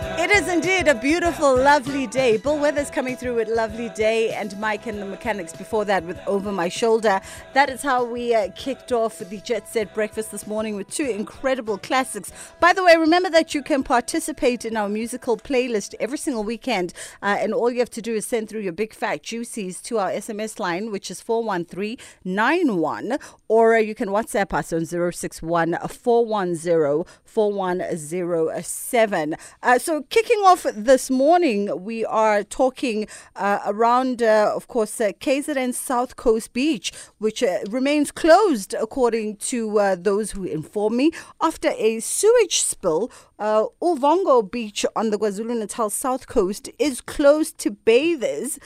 It is indeed a beautiful, lovely day. Bill Withers coming through with Lovely Day and Mike and the Mechanics before that with Over My Shoulder. That is how we uh, kicked off the Jet Set Breakfast this morning with two incredible classics. By the way, remember that you can participate in our musical playlist every single weekend. Uh, and all you have to do is send through your big fat juices to our SMS line, which is 41391, or uh, you can WhatsApp us on 061 410 4107. Uh, so, kicking off this morning, we are talking uh, around, uh, of course, uh, KZN South Coast Beach, which uh, remains closed, according to uh, those who inform me, after a sewage spill. Uh, Uvongo Beach on the KwaZulu Natal South Coast is closed to bathers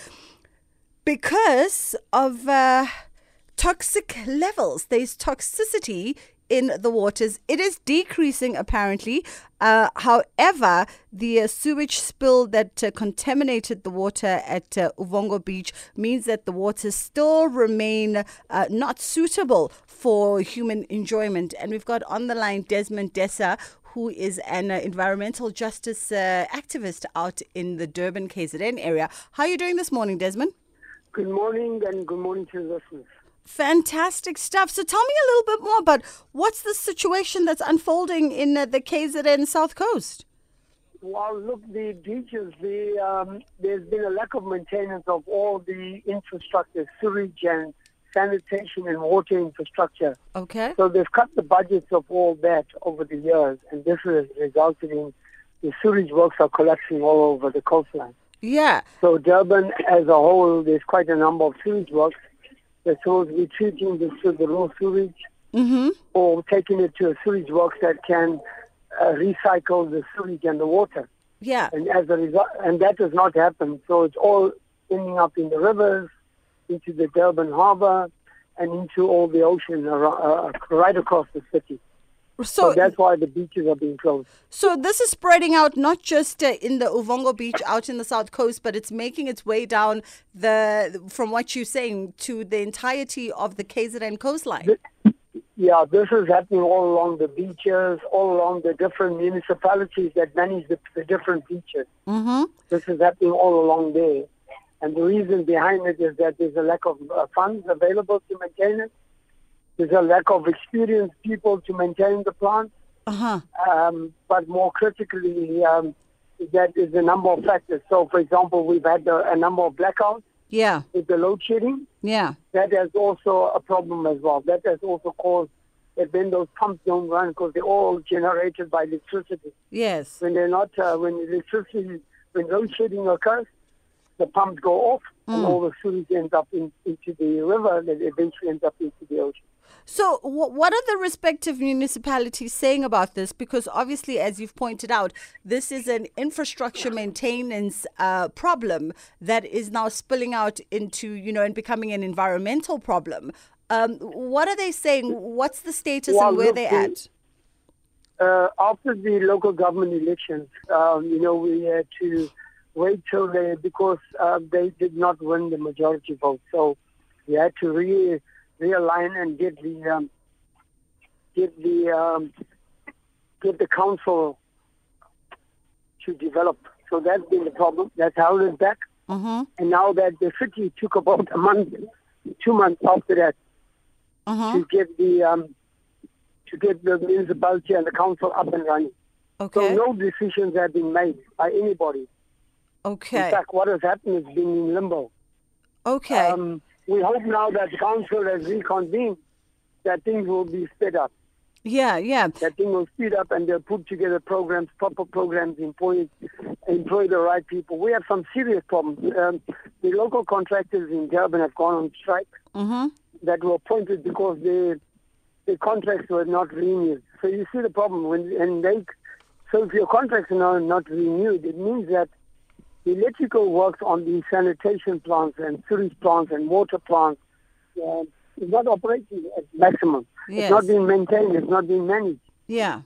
because of uh, toxic levels. There's toxicity in the waters. It is decreasing apparently. Uh, however, the uh, sewage spill that uh, contaminated the water at uh, Uvongo Beach means that the waters still remain uh, not suitable for human enjoyment. And we've got on the line Desmond D'Sa, who is an uh, environmental justice uh, activist out in the Durban KZN area. How are you doing this morning, Desmond? Good morning and good morning to the listeners. Fantastic stuff. So tell me a little bit more about what's the situation that's unfolding in uh, the KZN South Coast. Well, look, the beaches, the, um, there's been a lack of maintenance of all the infrastructure, sewage and sanitation and water infrastructure. Okay. So they've cut the budgets of all that over the years, and this has resulted in the sewage works are collapsing all over the coastline. Yeah. So Durban as a whole, there's quite a number of sewage works that's supposed to be treating this to the raw sewage Mm-hmm. or taking it to a sewage works that can uh, recycle the sewage and the water. Yeah. And as a result, and that does not happen. So it's all ending up in the rivers, into the Durban harbour, and into all the ocean ar- uh, right across the city. So, So, that's why the beaches are being closed. so this is spreading out not just uh, in the Uvongo Beach out in the south coast, but it's making its way down the, from what you're saying, to the entirety of the KZN coastline. Yeah, this is happening all along the beaches, all along the different municipalities that manage the, the different beaches. Mm-hmm. This is happening all along there. And the reason behind it is that there's a lack of uh, funds available to maintain it. There's a lack of experienced people to maintain the plant. Uh-huh. Um, but more critically, um, that is a number of factors. So, for example, we've had a, a number of blackouts Yeah. with the load shedding. Yeah. That has also a problem as well. That has also caused that when those pumps don't run because they're all generated by electricity. Yes. When they're not, uh, when electricity, when load shedding occurs, the pumps go off and all the sewage ends up in, into the river that eventually ends up into the ocean. So, wh- what are the respective municipalities saying about this? Because obviously, as you've pointed out, this is an infrastructure maintenance uh, problem that is now spilling out into, you know, and becoming an environmental problem. Um, what are they saying? What's the status Well, and where they're at? Uh, after the local government elections, um, you know, we had to wait till they, because uh, they did not win the majority vote. So we had to re, realign and get the, um, get the, um, get the council to develop. So that's been the problem. That's held it back. Mm-hmm. And now that the city took about a month, two months after that Uh-huh. to get the, um, to get the municipality and the council up and running. Okay. So no decisions have been made by anybody. Okay. In fact, what has happened has been in limbo. Okay. Um, we hope now that the council has reconvened, that things will be sped up. yeah. Yeah. That thing will speed up and they'll put together programs, proper programs, employ, employ the right people. We have some serious problems. Um, the local contractors in Durban have gone on strike Mm-hmm. that were appointed because the the contracts were not renewed. So you see the problem when and they so if your contracts are not, not renewed, it means that the electrical works on the sanitation plants and sewage plants and water plants uh, is not operating at maximum. Yes. It's not being maintained. It's not being managed. Yeah,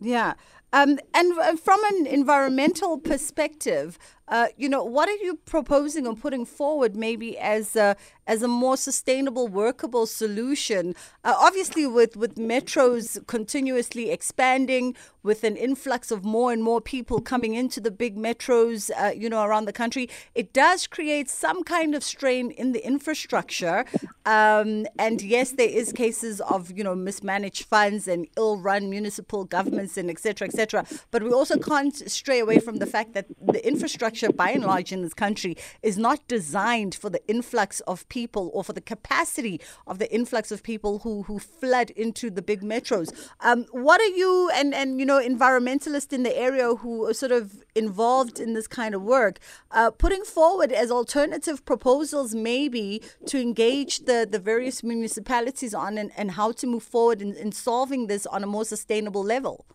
yeah. Um, and uh, from an environmental perspective, Uh, you know, what are you proposing or putting forward maybe as a, as a more sustainable, workable solution? Uh, obviously, with, with metros continuously expanding, with an influx of more and more people coming into the big metros, uh, you know, around the country, it does create some kind of strain in the infrastructure. Um, and yes, there is cases of, you know, mismanaged funds and ill-run municipal governments and et cetera, et cetera. But we also can't stray away from the fact that the infrastructure, by and large, in this country is not designed for the influx of people or for the capacity of the influx of people who, who flood into the big metros. Um, what are you and, and, you know, environmentalists in the area who are sort of involved in this kind of work, uh, putting forward as alternative proposals maybe to engage the, the various municipalities on and, and how to move forward in, in solving this on a more sustainable level?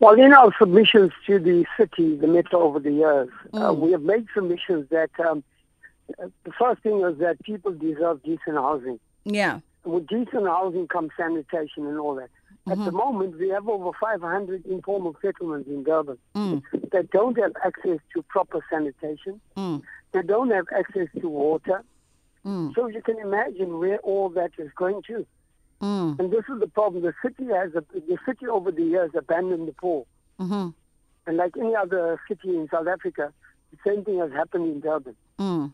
Well, in our submissions to the city, the metro over the years, uh, mm. uh, we have made submissions that um, the first thing is that people deserve decent housing. Yeah. With decent housing comes sanitation and all that. Mm-hmm. At the mm-hmm. moment, we have over 500 informal settlements in Durban mm. that don't have access to proper sanitation. Mm. They don't have access to water. Mm. So you can imagine where all that is going to. Mm. And this is the problem. The city has a, the city over the years abandoned the poor. Mm-hmm. And like any other city in South Africa, the same thing has happened in Durban. Mm.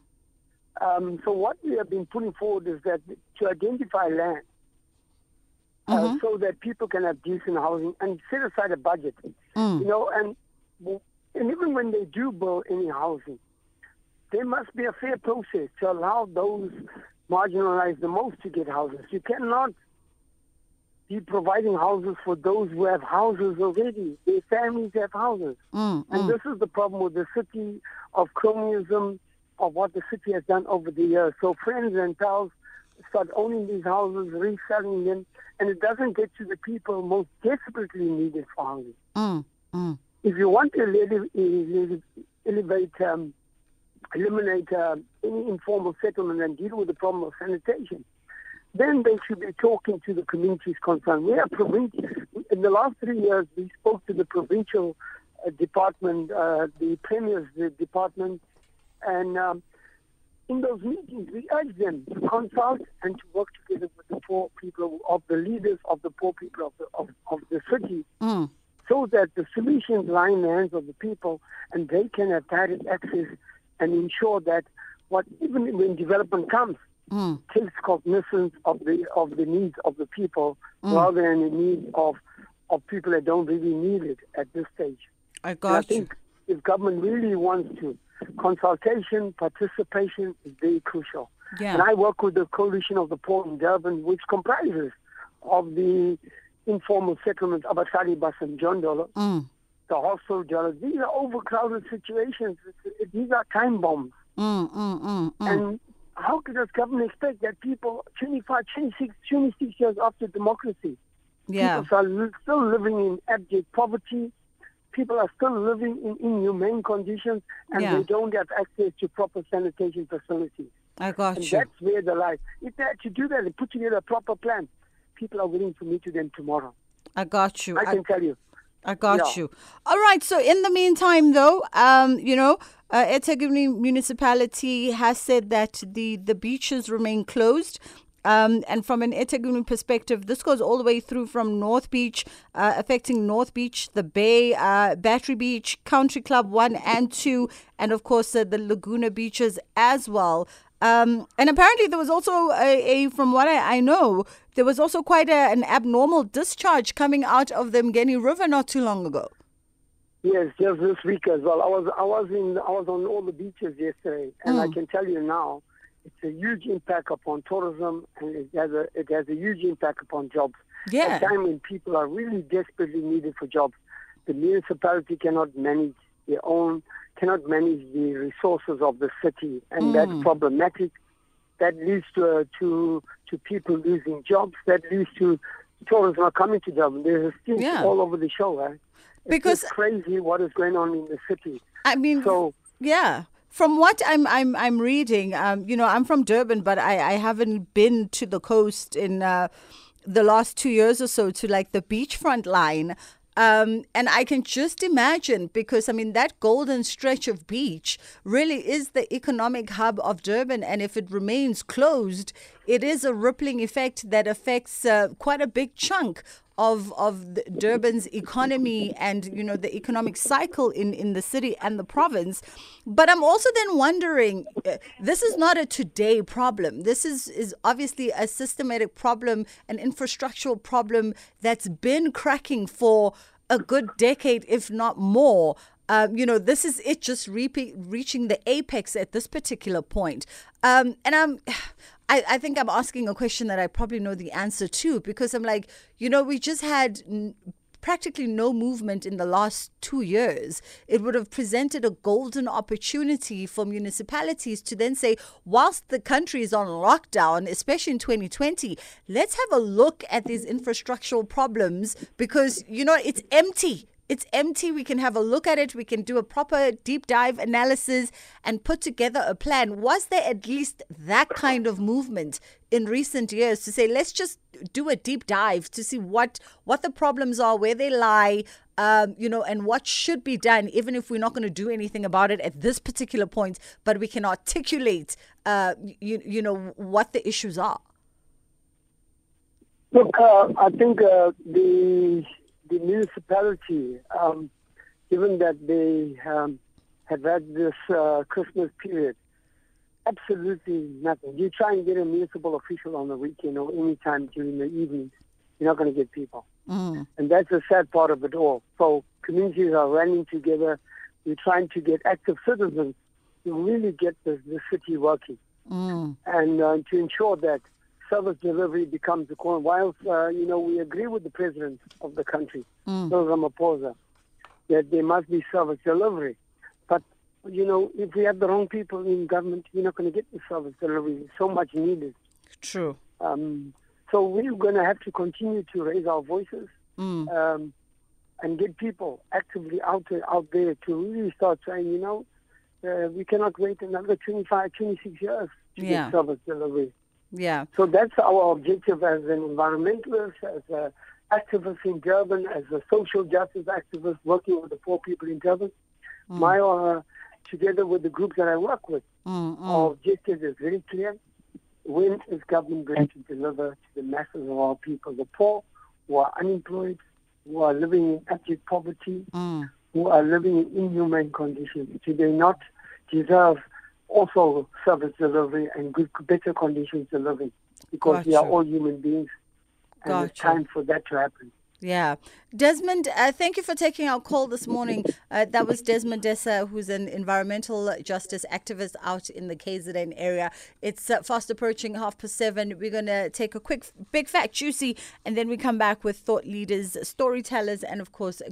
Um, so what we have been putting forward is that to identify land uh, mm-hmm. so that people can have decent housing and set aside a budget. Mm. You know, and and even when they do build any housing, there must be a fair process to allow those marginalized the most to get houses. You cannot be providing houses for those who have houses already. Their families have houses. Mm, and mm. this is the problem with the city of cronyism, of what the city has done over the years. So friends and pals start owning these houses, reselling them, and it doesn't get to the people most desperately needed for housing. Mm, mm. If you want to elevate, elevate um, eliminate uh, any informal settlement and deal with the problem of sanitation, then they should be talking to the communities concerned. We are provincial. In the last three years, we spoke to the provincial uh, department, uh, the premier's department, and um, in those meetings, we urge them to consult and to work together with the poor people, of the leaders of the poor people of the, of, of the city, mm. so that the solutions lie in the hands of the people and they can have direct access and ensure that what even when development comes, mm. takes cognizance of the of the needs of the people mm. rather than the needs of of people that don't really need it at this stage. I got and I think if government really wants to, consultation, participation is very crucial. Yeah. And I work with the Coalition of the Poor in Durban, which comprises of the informal settlements, Abahlali baseMjondolo, mm. the hostel dwellers. These are overcrowded situations. These are time bombs. Mm, mm, mm, mm. and how could this government expect that people 25, 26, 26 years after democracy, yeah. people are still living in abject poverty, people are still living in inhumane conditions, and yeah. they don't have access to proper sanitation facilities. I got and you. That's where the life. If they had to do that and put together a proper plan, people are willing to meet with them tomorrow. I got you. I, I can tell you. I got yeah. you. All right. So in the meantime, though, um, you know, uh, municipality has said that the the beaches remain closed. Um, and from an eThekwini perspective, this goes all the way through from North Beach, uh, affecting North Beach, the Bay, uh, Battery Beach, Country Club 1 and 2, and of course uh, the Laguna beaches as well. Um, and apparently, there was also a, a from what I, I, know, there was also quite a, an abnormal discharge coming out of the Mgeni River not too long ago. Yes, just this week as well. I was I was in I was on all the beaches yesterday, and mm. I can tell you now, it's a huge impact upon tourism, and it has a it has a huge impact upon jobs. Yeah. At a time when people are really desperately needed for jobs, the municipality cannot manage their own cannot manage the resources of the city, and mm. that's problematic. That leads to uh, to to people losing jobs. That leads to tourism not coming to Durban. There's a stink yeah. all over the show, right? Because it's crazy what is going on in the city. I mean, so yeah. From what I'm I'm I'm reading, um, you know, I'm from Durban, but I, I haven't been to the coast in uh, the last two years or so to like the beachfront line. Um, and I can just imagine because, I mean, that golden stretch of beach really is the economic hub of Durban. And if it remains closed, it is a rippling effect that affects uh, quite a big chunk of of Durban's economy and you know the economic cycle in in the city and the province. But I'm also then wondering, uh, this is not a today problem. This is is obviously a systematic problem, an infrastructural problem that's been cracking for a good decade, if not more. Um, you know, this is it just re- reaching the apex at this particular point. Um, and I'm, I, I think I'm asking a question that I probably know the answer to because I'm like, you know, we just had n- practically no movement in the last two years, it would have presented a golden opportunity for municipalities to then say, whilst the country is on lockdown, especially in 2020, let's have a look at these infrastructural problems because, you know, it's empty. It's empty. We can have a look at it. We can do a proper deep dive analysis and put together a plan. Was there at least that kind of movement in recent years to say, let's just do a deep dive to see what what the problems are, where they lie, um, you know, and what should be done, even if we're not going to do anything about it at this particular point, but we can articulate, uh, you, you know, what the issues are. Look, uh, I think uh, the the municipality, um, given that they um, have had this uh, Christmas period, absolutely nothing. You try and get a municipal official on the weekend or any time during the evening, you're not going to get people. Mm. And that's the sad part of it all. So communities are running together. We're trying to get active citizens to really get the, the city working mm. and uh, to ensure that service delivery becomes the core. Whilst, uh, you know, we agree with the president of the country, mm. Ramaphosa, that there must be service delivery. But, you know, if we have the wrong people in government, we're not going to get the service delivery. So much needed. True. Um, so we're going to have to continue to raise our voices mm. um, and get people actively out there, out there to really start saying, you know, uh, we cannot wait another 25, 26 years to yeah. get service delivery. Yeah. So that's our objective as an environmentalist, as an activist in Durban, as a social justice activist working with the poor people in Durban. Mm. My, uh, together with the group that I work with, mm, mm. our objective is very clear. When is government going to deliver to the masses of our people, the poor, who are unemployed, who are living in abject poverty, mm. who are living in inhumane conditions? Do they not deserve also service delivery and good, better conditions delivery because gotcha. we are all human beings and gotcha. it's time for that to happen. Yeah. Desmond, uh, thank you for taking our call this morning. Uh, that was Desmond D'Sa, who's an environmental justice activist out in the KZN area. It's uh, fast approaching half past seven. We're going to take a quick, big fact, juicy, and then we come back with thought leaders, storytellers, and of course,